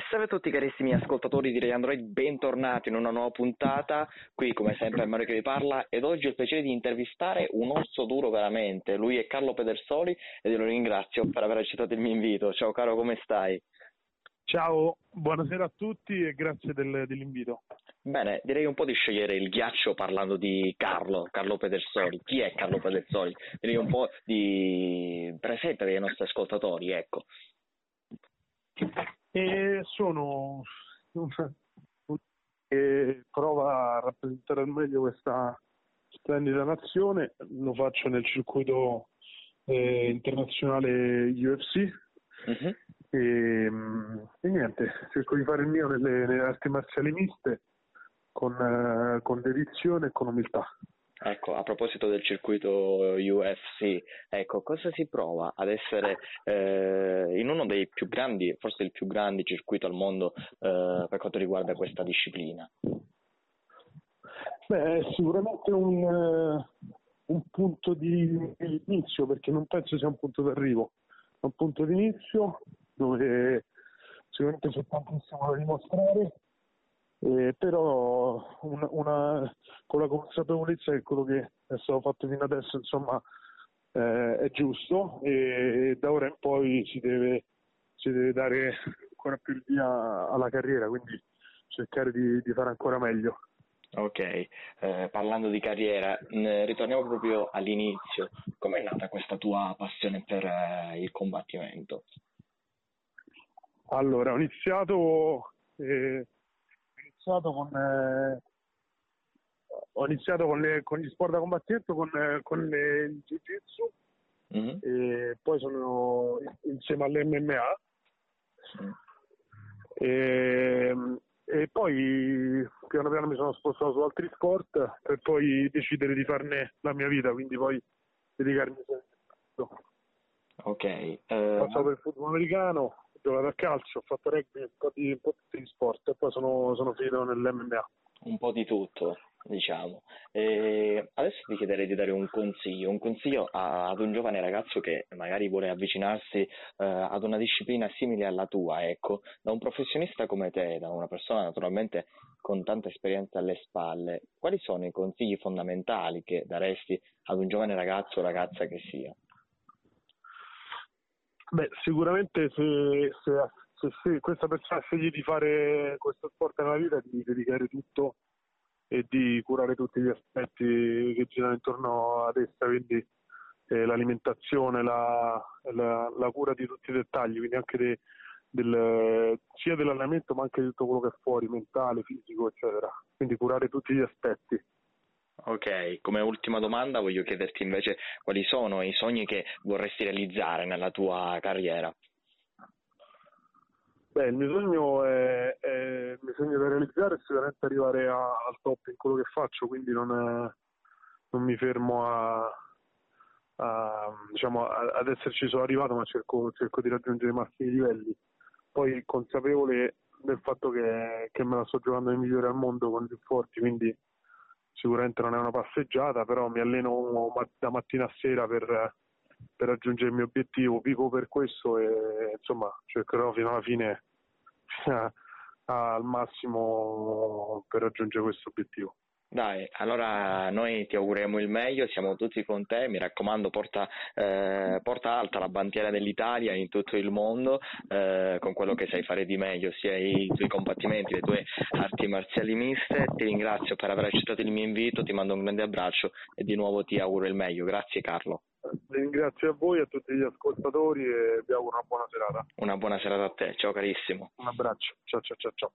E salve a tutti carissimi ascoltatori di Ray Android, bentornati in una nuova puntata, qui come sempre è Mario che vi parla ed oggi ho il piacere di intervistare un osso duro veramente, lui è Carlo Pedersoli ed io lo ringrazio per aver accettato il mio invito, ciao caro come stai? Ciao, buonasera a tutti e grazie del, dell'invito. Bene, direi un po' di scegliere il ghiaccio parlando di Carlo, Carlo Pedersoli. Chi è Carlo Pedersoli? Direi un po' di presente per i nostri ascoltatori, ecco. E sono che prova a rappresentare al meglio questa splendida nazione, lo faccio nel circuito eh, internazionale UFC uh-huh. e, e, niente, cerco di fare il mio nelle, nelle arti marziali miste con, eh, con dedizione e con umiltà. Ecco, a proposito del circuito UFC, ecco, cosa si prova ad essere eh, in uno dei più grandi, forse il più grande circuito al mondo eh, per quanto riguarda questa disciplina? Beh, è sicuramente un, uh, un punto di inizio, perché non penso sia un punto d'arrivo, è un punto di inizio dove sicuramente c'è tantissimo da dimostrare eh, però una, una, con la consapevolezza che quello che è stato fatto fino adesso insomma eh, è giusto e, da ora in poi si deve, si deve dare ancora più il via alla carriera, quindi cercare di, di fare ancora meglio. Ok, eh, parlando di carriera, mh, ritorniamo proprio all'inizio. Com'è nata questa tua passione per eh, il combattimento? Allora, ho iniziato eh, iniziato con, eh, ho iniziato con, le, con, gli sport da combattimento, con, eh, con le, il jiu-jitsu mm-hmm. e poi sono insieme all'MMA mm. e, e, poi piano piano mi sono spostato su altri sport per poi decidere di farne la mia vita, quindi poi dedicarmi a questo. Ok. Uh, ho passato il football americano, giocato a calcio, ho fatto rugby, un po' di, un po di sport e poi sono, sono finito nell'MMA. Un po' di tutto, diciamo. E adesso ti chiederei di dare un consiglio, un consiglio a, ad un giovane ragazzo che magari vuole avvicinarsi eh, ad una disciplina simile alla tua, ecco, da un professionista come te, da una persona naturalmente con tanta esperienza alle spalle, quali sono i consigli fondamentali che daresti ad un giovane ragazzo o ragazza che sia? Beh, sicuramente se, se, se, se, questa persona sceglie di fare questo sport nella vita, di dedicare tutto e di curare tutti gli aspetti che girano intorno ad essa, quindi eh, l'alimentazione, la, la, la, cura di tutti i dettagli, quindi anche de, del, sia dell'allenamento ma anche di tutto quello che è fuori, mentale, fisico, eccetera. Quindi curare tutti gli aspetti. Ok, come ultima domanda voglio chiederti invece quali sono i sogni che vorresti realizzare nella tua carriera. Beh, il mio sogno è, è il mio sogno da realizzare è sicuramente arrivare a, al top in quello che faccio, quindi non, è, non mi fermo a, a, diciamo, ad esserci solo arrivato, ma cerco, cerco, di raggiungere i massimi livelli. Poi consapevole del fatto che, che me la sto giocando ai migliori al mondo con i più forti, quindi sicuramente non è una passeggiata, però mi alleno da mattina a sera per, per raggiungere il mio obiettivo, vivo per questo e insomma cercherò fino alla fine al massimo per raggiungere questo obiettivo. Dai, allora noi ti auguriamo il meglio, siamo tutti con te, mi raccomando porta, eh, porta alta la bandiera dell'Italia in tutto il mondo eh, con quello che sai fare di meglio, sia i tuoi combattimenti, le tue arti marziali miste, ti ringrazio per aver accettato il mio invito, ti mando un grande abbraccio e di nuovo ti auguro il meglio, grazie Carlo. Ringrazio a voi e a tutti gli ascoltatori e vi auguro una buona serata. Una buona serata a te, ciao carissimo. Un abbraccio, ciao ciao ciao ciao.